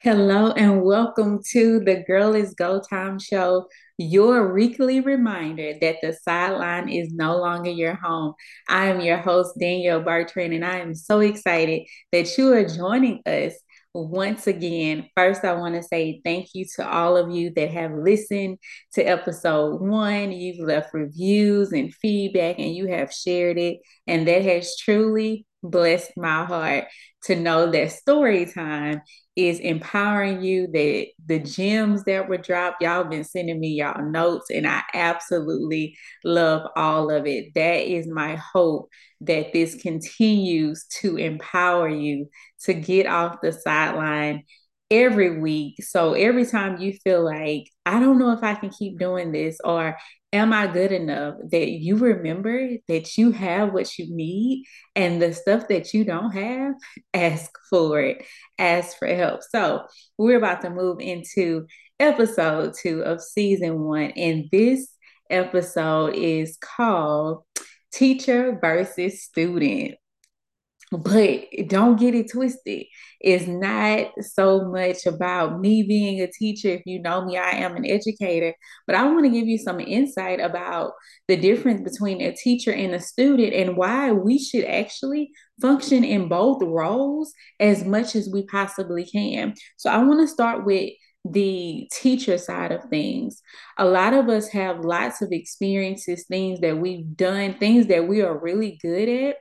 Hello and welcome to the Girl is Go Time Show, your weekly reminder that the sideline is no longer your home. I am your host, Danielle Bertrand, and I am so excited that you are joining us once again. First, I want to say thank you to all of you that have listened to episode one. You've left reviews and feedback, and you have shared it, and that has truly blessed my heart to know that story time is empowering you that the gems that were dropped y'all been sending me y'all notes and i absolutely love all of it. That is my hope that this continues to empower you to get off the sideline every week. So every time you feel like, I don't know if I can keep doing this, or am I good enough, that you remember that you have what you need and the stuff that you don't have, ask for it, ask for help. So we're about to move into episode two of season one, and this episode is called Teacher versus Student but don't get it twisted. It's not so much about me being a teacher. If you know me, I am an educator, but I want to give you some insight about the difference between a teacher and a student and why we should actually function in both roles as much as we possibly can. So I want to start with the teacher side of things. A lot of us have lots of experiences, things that we've done, things that we are really good at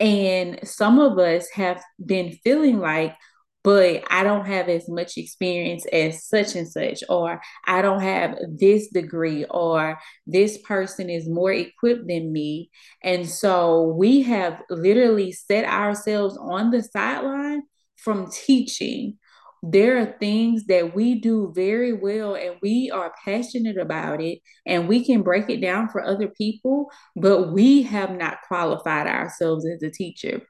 and some of us have been feeling like, but I don't have as much experience as such and such, or I don't have this degree, or this person is more equipped than me. And so we have literally set ourselves on the sideline from teaching there are things that we do very well and we are passionate about it and we can break it down for other people, but we have not qualified ourselves as a teacher.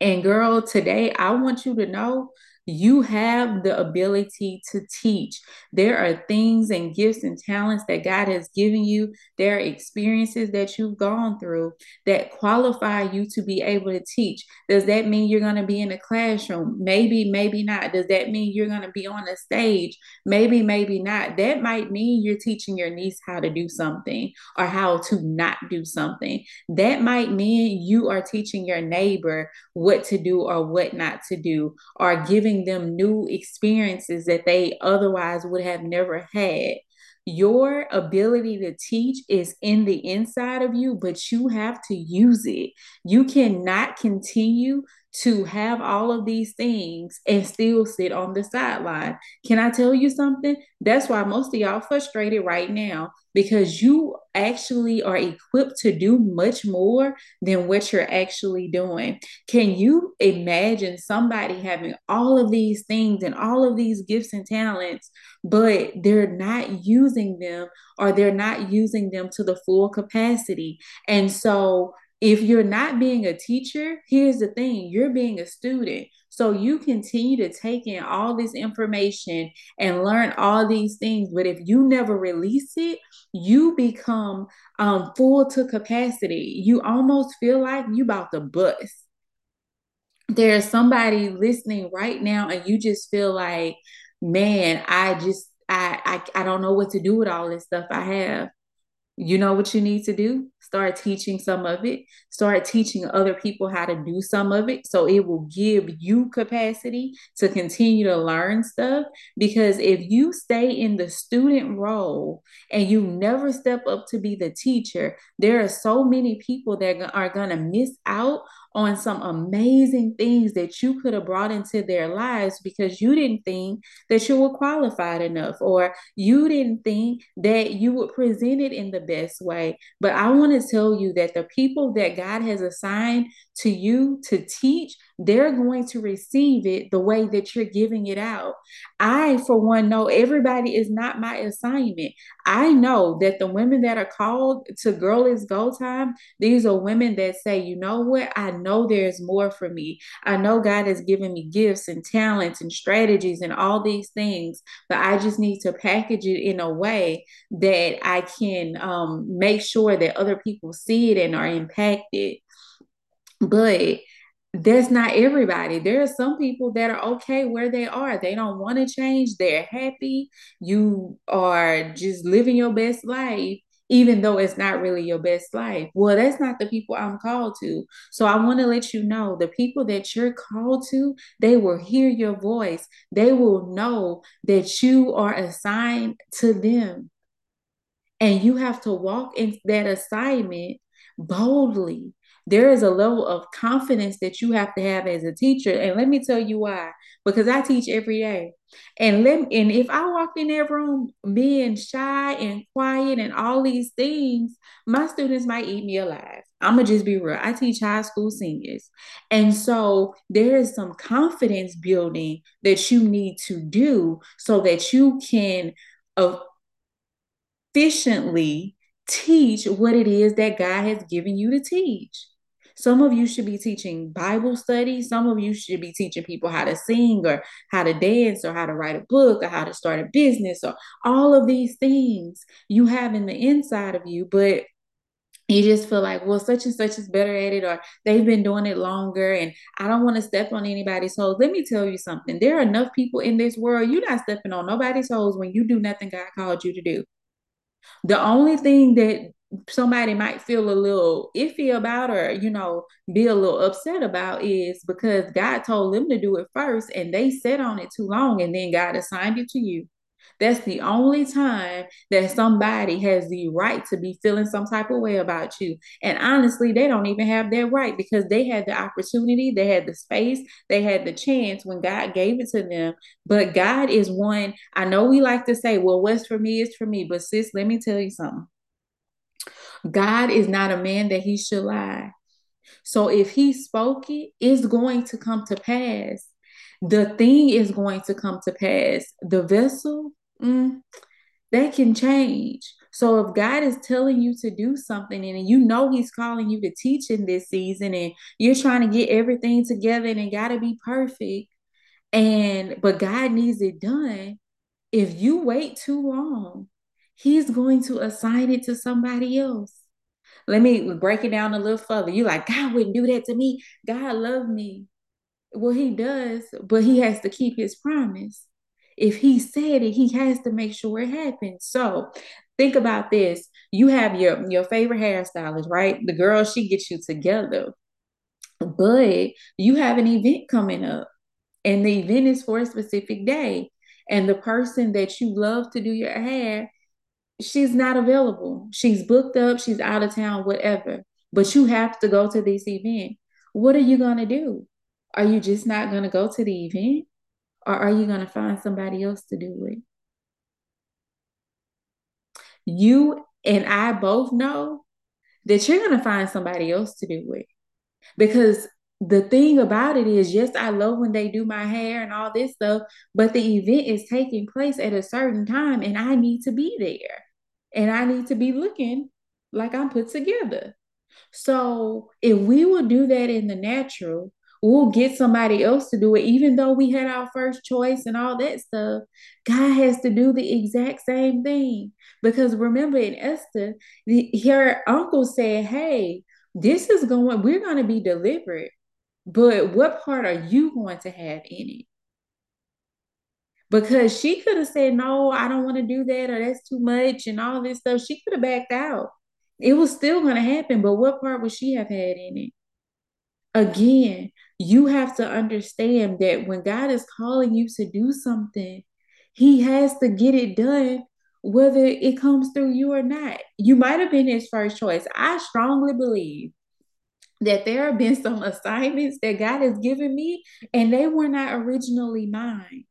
And girl, today I want you to know you have the ability to teach. There are things and gifts and talents that God has given you. There are experiences that you've gone through that qualify you to be able to teach. Does that mean you're going to be in a classroom? Maybe, maybe not. Does that mean you're going to be on a stage? Maybe, maybe not. That might mean you're teaching your niece how to do something or how to not do something. That might mean you are teaching your neighbor what to do or what not to do, or giving giving them new experiences that they otherwise would have never had. Your ability to teach is in the inside of you, but you have to use it. You cannot continue to have all of these things and still sit on the sideline. Can I tell you something? That's why most of y'all frustrated right now because you actually are equipped to do much more than what you're actually doing. Can you imagine somebody having all of these things and all of these gifts and talents, but they're not using them or they're not using them to the full capacity? And so if you're not being a teacher, here's the thing you're being a student. So you continue to take in all this information and learn all these things. But if you never release it, you become um, full to capacity. You almost feel like you about to bust. There's somebody listening right now, and you just feel like, man, I just I, I I don't know what to do with all this stuff I have. You know what you need to do? Start teaching some of it. Start teaching other people how to do some of it. So it will give you capacity to continue to learn stuff. Because if you stay in the student role and you never step up to be the teacher, there are so many people that are going to miss out on some amazing things that you could have brought into their lives because you didn't think that you were qualified enough or you didn't think that you would present it in the best way. But I want to tell you that the people that God has assigned to you to teach, they're going to receive it the way that you're giving it out. I, for one, know everybody is not my assignment. I know that the women that are called to Girl is Go Time, these are women that say, you know what? I know there's more for me. I know God has given me gifts and talents and strategies and all these things, but I just need to package it in a way that I can um, make sure that other people see it and are impacted. But that's not everybody. There are some people that are okay where they are. They don't want to change. They're happy. You are just living your best life, even though it's not really your best life. Well, that's not the people I'm called to. So I want to let you know the people that you're called to, they will hear your voice. They will know that you are assigned to them. And you have to walk in that assignment boldly there is a level of confidence that you have to have as a teacher. And let me tell you why. Because I teach every day. And let and if I walked in that room being shy and quiet and all these things, my students might eat me alive. I'm gonna just be real. I teach high school seniors. And so there is some confidence building that you need to do so that you can efficiently teach what it is that God has given you to teach. Some of you should be teaching Bible study. Some of you should be teaching people how to sing or how to dance or how to write a book or how to start a business or all of these things you have in the inside of you, but you just feel like, well, such and such is better at it, or they've been doing it longer, and I don't want to step on anybody's toes. Let me tell you something. There are enough people in this world. You're not stepping on nobody's toes when you do nothing God called you to do. The only thing that somebody might feel a little iffy about or you know be a little upset about is because God told them to do it first and they sat on it too long and then God assigned it to you. That's the only time that somebody has the right to be feeling some type of way about you. And honestly, they don't even have that right because they had the opportunity, they had the space, they had the chance when God gave it to them. But God is one, I know we like to say, well, what's for me is for me. But sis, let me tell you something. God is not a man that he should lie. So if he spoke it, it's going to come to pass. The thing is going to come to pass. The vessel, mm, that can change. So if God is telling you to do something and you know he's calling you to teach in this season and you're trying to get everything together and it got to be perfect and but God needs it done, if you wait too long, he's going to assign it to somebody else. Let me break it down a little further. You're like, God wouldn't do that to me. God loved me. Well, he does, but he has to keep his promise. If he said it, he has to make sure it happens. So think about this. You have your, your favorite hairstylist, right? The girl, she gets you together. But you have an event coming up, and the event is for a specific day. And the person that you love to do your hair she's not available. She's booked up, she's out of town, whatever. But you have to go to this event. What are you going to do? Are you just not going to go to the event? Or are you going to find somebody else to do it? You and I both know that you're going to find somebody else to do it. Because the thing about it is, yes, I love when they do my hair and all this stuff, but the event is taking place at a certain time and I need to be there and I need to be looking like I'm put together. So if we will do that in the natural, we'll get somebody else to do it, even though we had our first choice and all that stuff. God has to do the exact same thing. Because remember in Esther, the, her uncle said, Hey, this is going, we're going to be delivered. But what part are you going to have in it? Because she could have said, No, I don't want to do that, or that's too much, and all this stuff. She could have backed out. It was still going to happen, but what part would she have had in it? Again, you have to understand that when God is calling you to do something, He has to get it done, whether it comes through you or not. You might have been His first choice. I strongly believe that there have been some assignments that God has given me, and they were not originally mine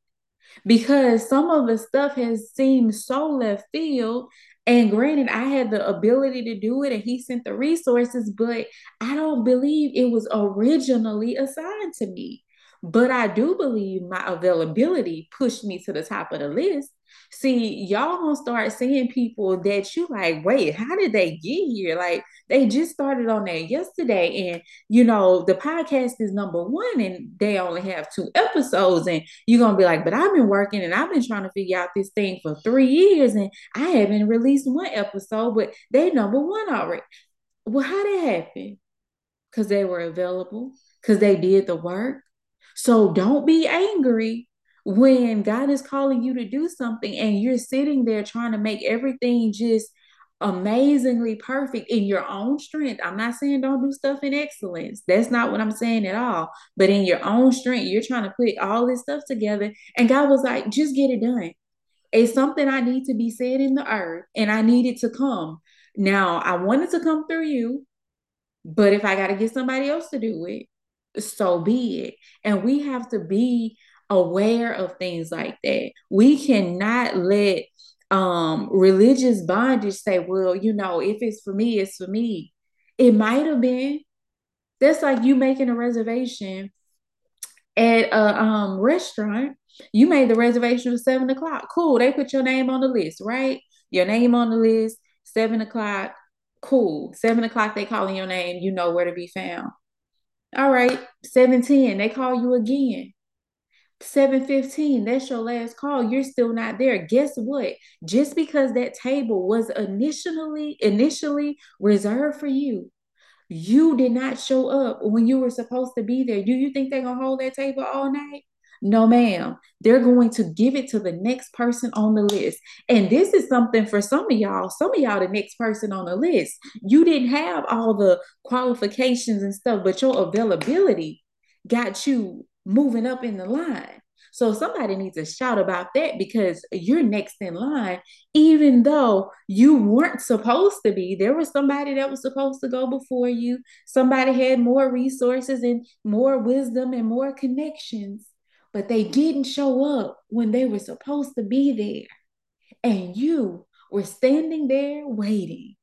because some of the stuff has seemed so left field. And granted, I had the ability to do it and he sent the resources, but I don't believe it was originally assigned to me. But I do believe my availability pushed me to the top of the list. See, y'all gonna start seeing people that you like, wait, how did they get here? Like they just started on that yesterday, and you know, the podcast is number one, and they only have two episodes, and you're gonna be like, but I've been working and I've been trying to figure out this thing for three years, and I haven't released one episode, but they number one already. Well, how did that happen? Because they were available because they did the work. So don't be angry when God is calling you to do something and you're sitting there trying to make everything just amazingly perfect in your own strength. I'm not saying don't do stuff in excellence. That's not what I'm saying at all. But in your own strength, you're trying to put all this stuff together. And God was like, just get it done. It's something I need to be said in the earth and I need it to come. Now, I wanted to come through you, but if I got to get somebody else to do it, so be it. And we have to be aware of things like that. We cannot let um religious bondage say, well, you know, if it's for me, it's for me. It might have been. That's like you making a reservation at a um restaurant. You made the reservation for seven o'clock. Cool. They put your name on the list, right? Your name on the list, seven o'clock. Cool. Seven o'clock, they calling your name. You know where to be found. All right, 710, they call you again. 715, that's your last call. You're still not there. Guess what? Just because that table was initially initially reserved for you, you did not show up when you were supposed to be there. Do you think they're gonna hold that table all night? No, ma'am. They're going to give it to the next person on the list. And this is something for some of y'all. Some of y'all, the next person on the list, you didn't have all the qualifications and stuff, but your availability got you moving up in the line. So somebody needs to shout about that because you're next in line, even though you weren't supposed to be. There was somebody that was supposed to go before you. Somebody had more resources and more wisdom and more connections but they didn't show up when they were supposed to be there. And you were standing there waiting,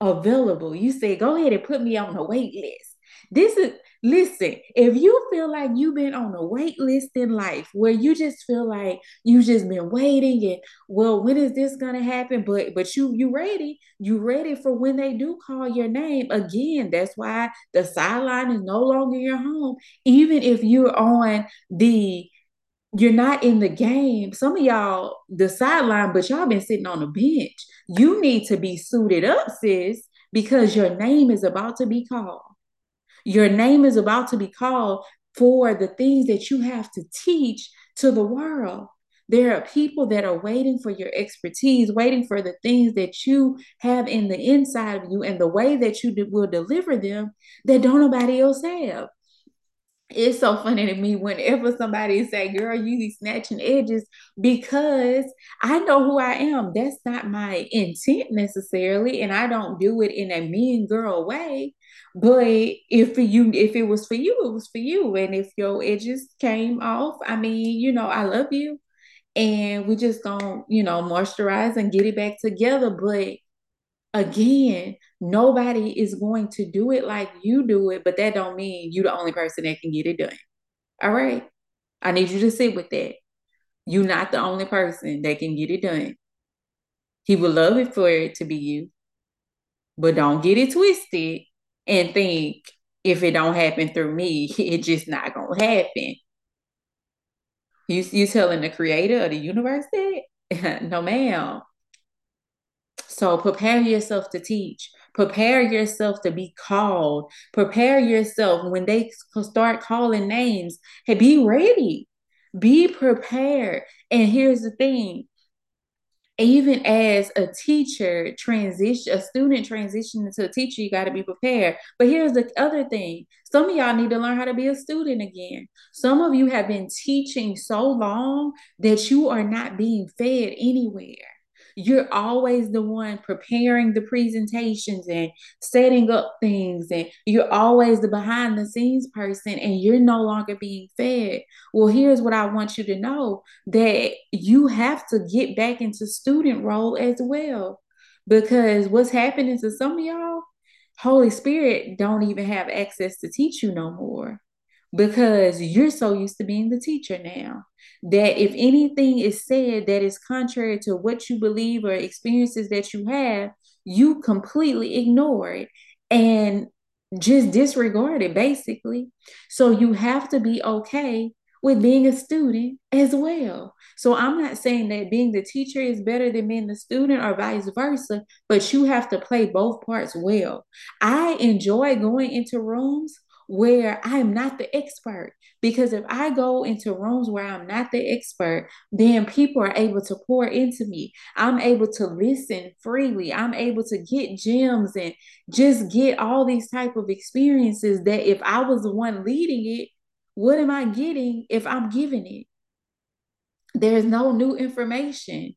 available. You said, Go ahead and put me on the wait list. This is, listen, if you feel like you've been on a wait list in life where you just feel like you've just been waiting and well, when is this gonna happen? But but you you ready, you ready for when they do call your name. Again, that's why the sideline is no longer your home. Even if you're on the you're not in the game. Some of y'all, the sideline, but y'all been sitting on the bench. You need to be suited up, sis, because your name is about to be called. Your name is about to be called for the things that you have to teach to the world. There are people that are waiting for your expertise, waiting for the things that you have in the inside of you and the way that you will deliver them that don't nobody else have it's so funny to me whenever somebody say, girl, you be snatching edges because I know who I am. That's not my intent necessarily. And I don't do it in a mean girl way. But if you if it was for you, it was for you. And if your edges came off, I mean, you know, I love you. And we just gonna, you know, moisturize and get it back together. But again, nobody is going to do it like you do it, but that don't mean you the only person that can get it done. All right. I need you to sit with that. You're not the only person that can get it done. He would love it for it to be you. But don't get it twisted and think if it don't happen through me, it just not gonna happen. You you telling the creator of the universe that? no, ma'am. So prepare yourself to teach. Prepare yourself to be called. Prepare yourself when they start calling names. Hey, be ready. Be prepared. And here's the thing even as a teacher transition a student transition to a teacher you got to be prepared. But here's the other thing. Some of y'all need to learn how to be a student again. Some of you have been teaching so long that you are not being fed anywhere you're always the one preparing the presentations and setting up things and you're always the behind the scenes person and you're no longer being fed. Well here's what i want you to know that you have to get back into student role as well because what's happening to some of y'all holy spirit don't even have access to teach you no more because you're so used to being the teacher now that if anything is said that is contrary to what you believe or experiences that you have, you completely ignore it and just disregard it basically. So you have to be okay with being a student as well. So I'm not saying that being the teacher is better than being the student or vice versa, but you have to play both parts well. I enjoy going into rooms where I am not the expert. Because if I go into rooms where I'm not the expert, then people are able to pour into me. I'm able to listen freely. I'm able to get gems and just get all these type of experiences that if I was the one leading it, what am I getting if I'm giving it? There's no new information,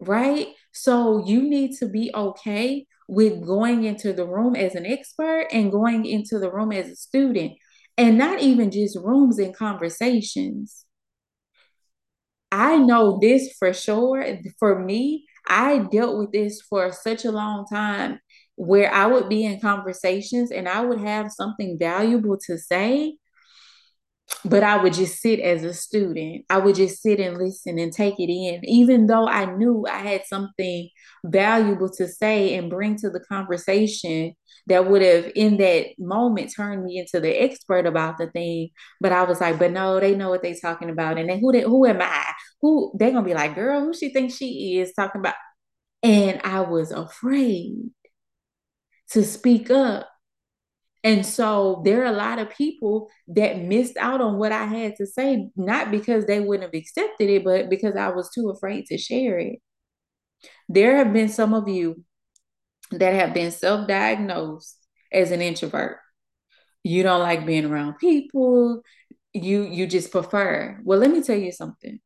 right? So you need to be okay with going into the room as an expert and going into the room as a student and not even just rooms and conversations. I know this for sure. For me, I dealt with this for such a long time where I would be in conversations and I would have something valuable to say, but I would just sit as a student. I would just sit and listen and take it in, even though I knew I had something valuable to say and bring to the conversation that would have, in that moment, turned me into the expert about the thing. But I was like, but no, they know what they're talking about, and then who they, who am I? Who they're gonna be like, girl, who she thinks she is talking about? And I was afraid to speak up and so there are a lot of people that missed out on what I had to say, not because they wouldn't have accepted it, but because I was too afraid to share it. There have been some of you that have been self diagnosed as an introvert. You don't like being around people. You you just prefer. Well, let me tell you something.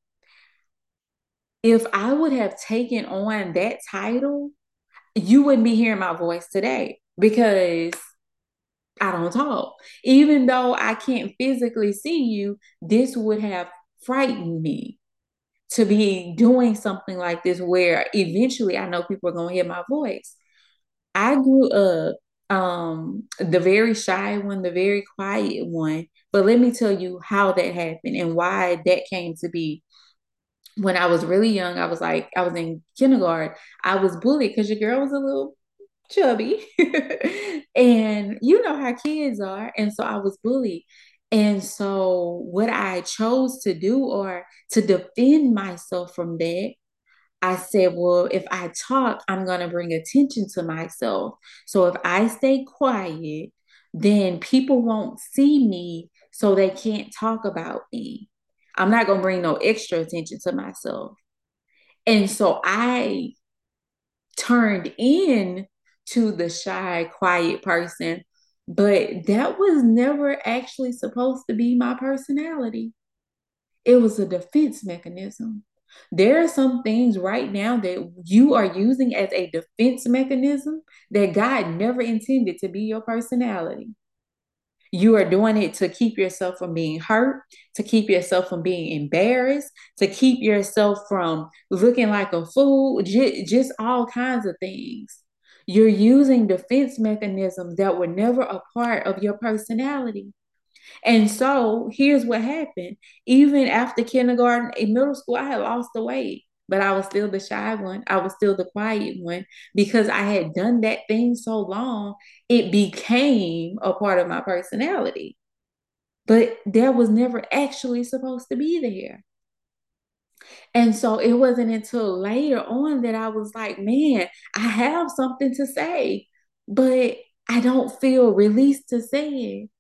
If I would have taken on that title, you wouldn't be hearing my voice today because I don't talk. Even though I can't physically see you, this would have frightened me to be doing something like this where eventually I know people are going to hear my voice. I grew up um the very shy one, the very quiet one, but let me tell you how that happened and why that came to be. When I was really young, I was like I was in kindergarten, I was bullied because your girl was a little chubby. and you know how kids are. And so I was bullied. And so what I chose to do or to defend myself from that, I said, well, if I talk, I'm going to bring attention to myself. So if I stay quiet, then people won't see me so they can't talk about me. I'm not going to bring no extra attention to myself. And so I turned in to the shy, quiet person. But that was never actually supposed to be my personality. It was a defense mechanism. There are some things right now that you are using as a defense mechanism that God never intended to be your personality. You are doing it to keep yourself from being hurt, to keep yourself from being embarrassed, to keep yourself from looking like a fool, j- just all kinds of things. You're using defense mechanisms that were never a part of your personality. And so here's what happened. Even after kindergarten, in middle school, I had lost the weight, but I was still the shy one. I was still the quiet one because I had done that thing so long, it became a part of my personality. But that was never actually supposed to be there. And so it wasn't until later on that I was like, man, I have something to say, but I don't feel released to say it.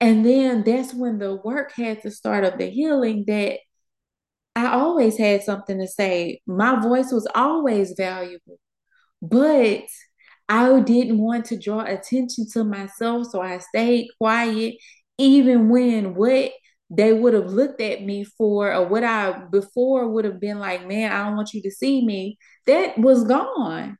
And then that's when the work had to start of the healing that I always had something to say. My voice was always valuable, but I didn't want to draw attention to myself. So I stayed quiet, even when what they would have looked at me for or what I before would have been like, man, I don't want you to see me, that was gone.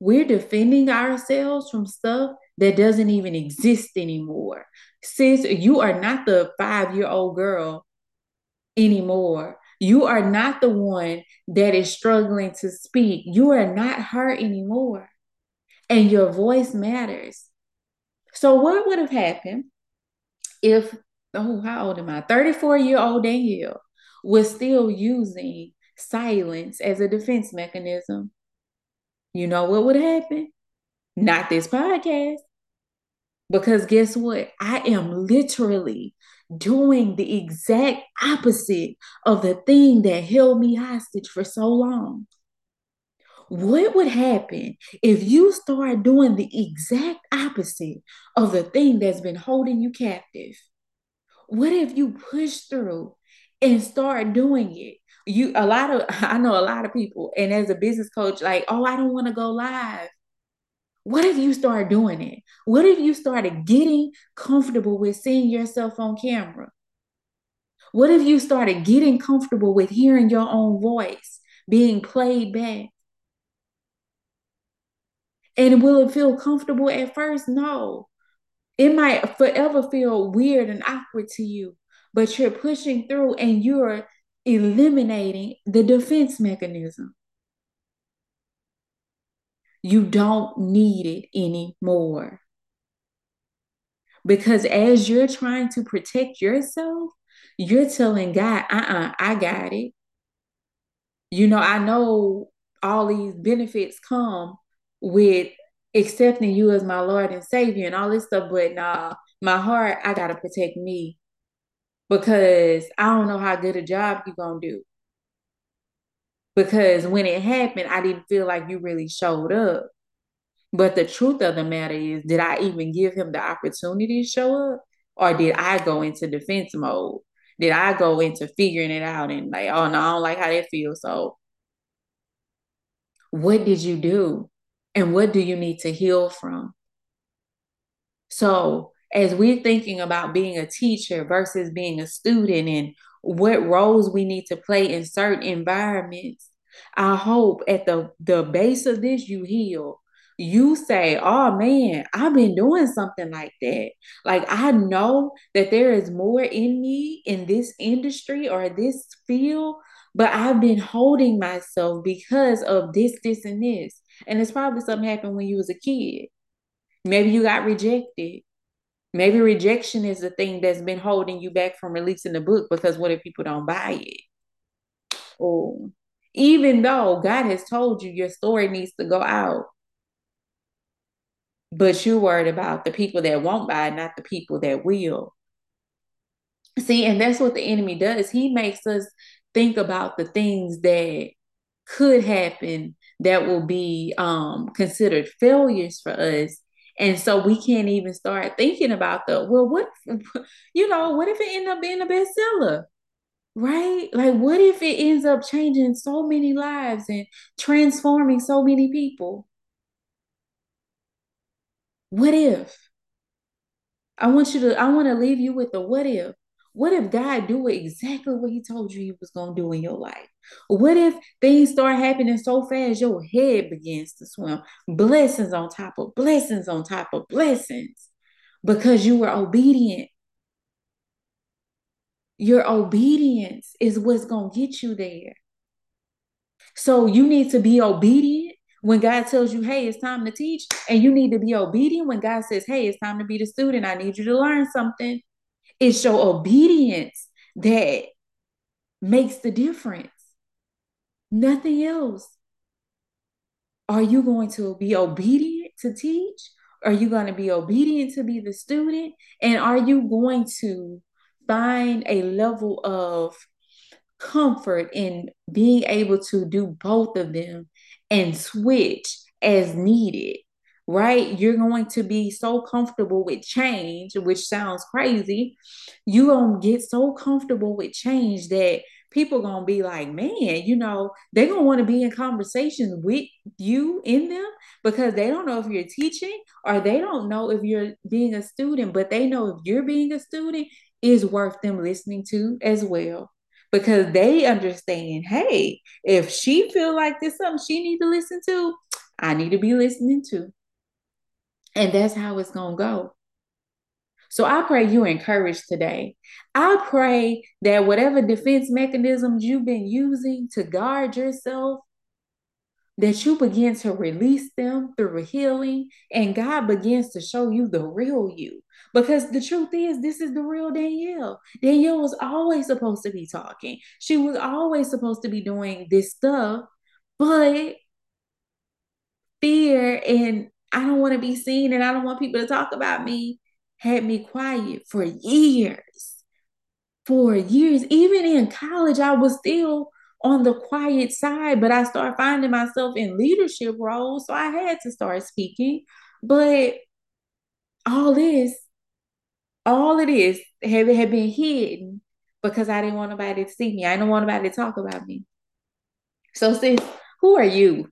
We're defending ourselves from stuff that doesn't even exist anymore. Sis, you are not the five year old girl anymore. You are not the one that is struggling to speak. You are not her anymore. And your voice matters. So, what would have happened if, oh, how old am I? 34 year old Danielle was still using silence as a defense mechanism. You know what would happen? Not this podcast. Because guess what? I am literally doing the exact opposite of the thing that held me hostage for so long. What would happen if you start doing the exact opposite of the thing that's been holding you captive? What if you push through and start doing it? You a lot of I know a lot of people, and as a business coach, like, oh, I don't want to go live. What if you start doing it? What if you started getting comfortable with seeing yourself on camera? What if you started getting comfortable with hearing your own voice being played back? And will it feel comfortable at first? No. It might forever feel weird and awkward to you, but you're pushing through and you're eliminating the defense mechanism. You don't need it anymore. Because as you're trying to protect yourself, you're telling God, uh uh-uh, uh I got it. You know, I know all these benefits come with accepting you as my Lord and Savior and all this stuff, but nah, my heart, I gotta protect me because I don't know how good a job you're gonna do. Because when it happened, I didn't feel like you really showed up. But the truth of the matter is, did I even give him the opportunity to show up? Or did I go into defense mode? Did I go into figuring it out and like, oh no, I don't like how that feels. So what did you do? And what do you need to heal from? So as we're thinking about being a teacher versus being a student and what roles we need to play in certain environments, I hope at the, the base of this you heal. You say, oh man, I've been doing something like that. Like I know that there is more in me in this industry or this field, but I've been holding myself because of this, this, and this. And it's probably something happened when you was a kid. Maybe you got rejected. Maybe rejection is the thing that's been holding you back from releasing the book because what if people don't buy it? Oh, even though God has told you your story needs to go out, but you're worried about the people that won't buy, not the people that will. See, and that's what the enemy does. He makes us think about the things that could happen that will be um, considered failures for us and so we can't even start thinking about the, well, what, you know, what if it end up being a bestseller? Right? Like, what if it ends up changing so many lives and transforming so many people? What if? I want you to, I want to leave you with the what if. What if God do exactly what he told you he was going to do in your life? What if things start happening so fast your head begins to swim? Blessings on top of blessings on top of blessings because you were obedient. Your obedience is what's going to get you there. So you need to be obedient when God tells you, hey, it's time to teach. And you need to be obedient when God says, hey, it's time to be the student. I need you to learn something. It's your obedience that makes the difference. Nothing else. Are you going to be obedient to teach? Are you going to be obedient to be the student? And are you going to find a level of comfort in being able to do both of them and switch as needed? Right? You're going to be so comfortable with change, which sounds crazy. You're going to get so comfortable with change that people to be like, man, you know, they're to want to be in conversations with you in them because they don't know if you're teaching or they don't know if you're being a student, but they know if you're being a student is worth them listening to as well because they understand hey if she feel like this something she need to listen to i need to be listening to and that's how it's going to go. So I pray you're encouraged today. I pray that whatever defense mechanisms you've been using to guard yourself, that you begin to release them through healing and God begins to show you the real you. Because the truth is, this is the real Danielle. Danielle was always supposed to be talking, she was always supposed to be doing this stuff, but fear and I don't want to be seen and I don't want people to talk about me had me quiet for years. For years. Even in college, I was still on the quiet side, but I started finding myself in leadership roles. So I had to start speaking. But all this, all it is, had, had been hidden because I didn't want nobody to see me. I didn't want nobody to talk about me. So, sis, who are you?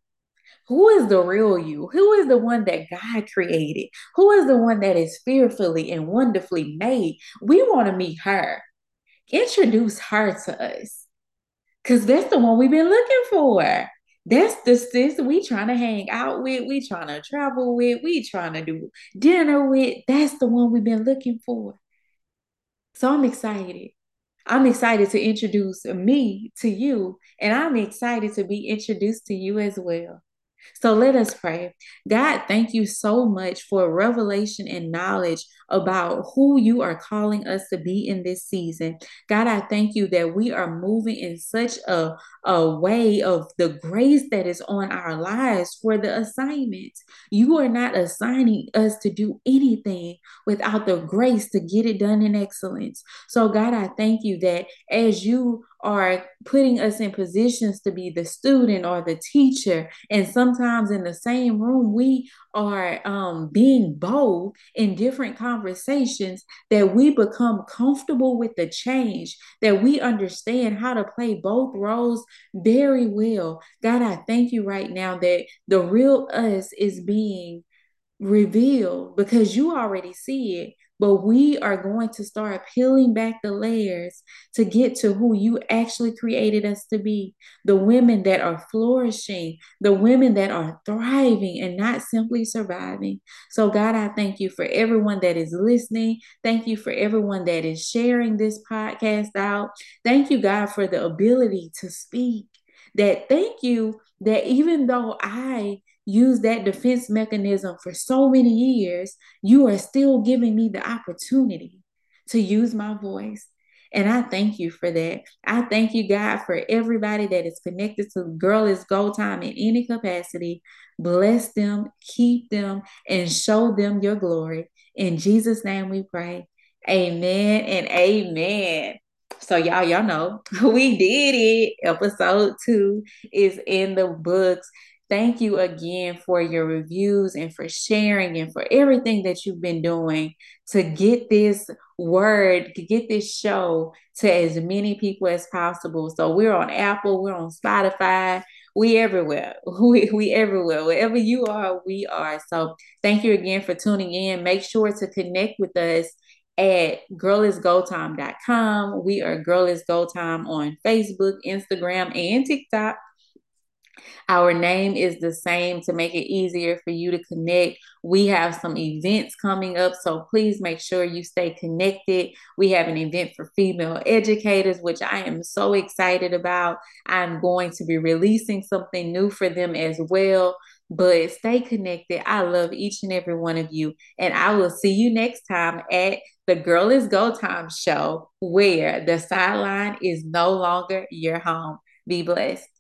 Who is the real you? Who is the one that God created? Who is the one that is fearfully and wonderfully made? We want to meet her. Introduce her to us. Cause that's the one we've been looking for. That's the sis we trying to hang out with, we trying to travel with, we trying to do dinner with. That's the one we've been looking for. So I'm excited. I'm excited to introduce me to you, and I'm excited to be introduced to you as well. So let us pray. God, thank you so much for revelation and knowledge about who you are calling us to be in this season. God, I thank you that we are moving in such a, a way of the grace that is on our lives for the assignment. You are not assigning us to do anything without the grace to get it done in excellence. So, God, I thank you that as you are putting us in positions to be the student or the teacher. And sometimes in the same room, we are um, being bold in different conversations that we become comfortable with the change, that we understand how to play both roles very well. God, I thank you right now that the real us is being revealed because you already see it but we are going to start peeling back the layers to get to who you actually created us to be the women that are flourishing, the women that are thriving and not simply surviving. So, God, I thank you for everyone that is listening. Thank you for everyone that is sharing this podcast out. Thank you, God, for the ability to speak. That thank you that even though I used that defense mechanism for so many years, you are still giving me the opportunity to use my voice. And I thank you for that. I thank you, God, for everybody that is connected to Girl is Go Time in any capacity. Bless them, keep them, and show them your glory. In Jesus' name we pray. Amen and amen. So y'all, y'all know we did it. Episode two is in the books. Thank you again for your reviews and for sharing and for everything that you've been doing to get this word, to get this show to as many people as possible. So we're on Apple, we're on Spotify, we everywhere. We we everywhere. Wherever you are, we are. So thank you again for tuning in. Make sure to connect with us at girlisgotime.com. We are Girl on Facebook, Instagram, and TikTok. Our name is the same to make it easier for you to connect. We have some events coming up, so please make sure you stay connected. We have an event for female educators, which I am so excited about. I'm going to be releasing something new for them as well. But stay connected. I love each and every one of you. And I will see you next time at the Girl is Go Time show, where the sideline is no longer your home. Be blessed.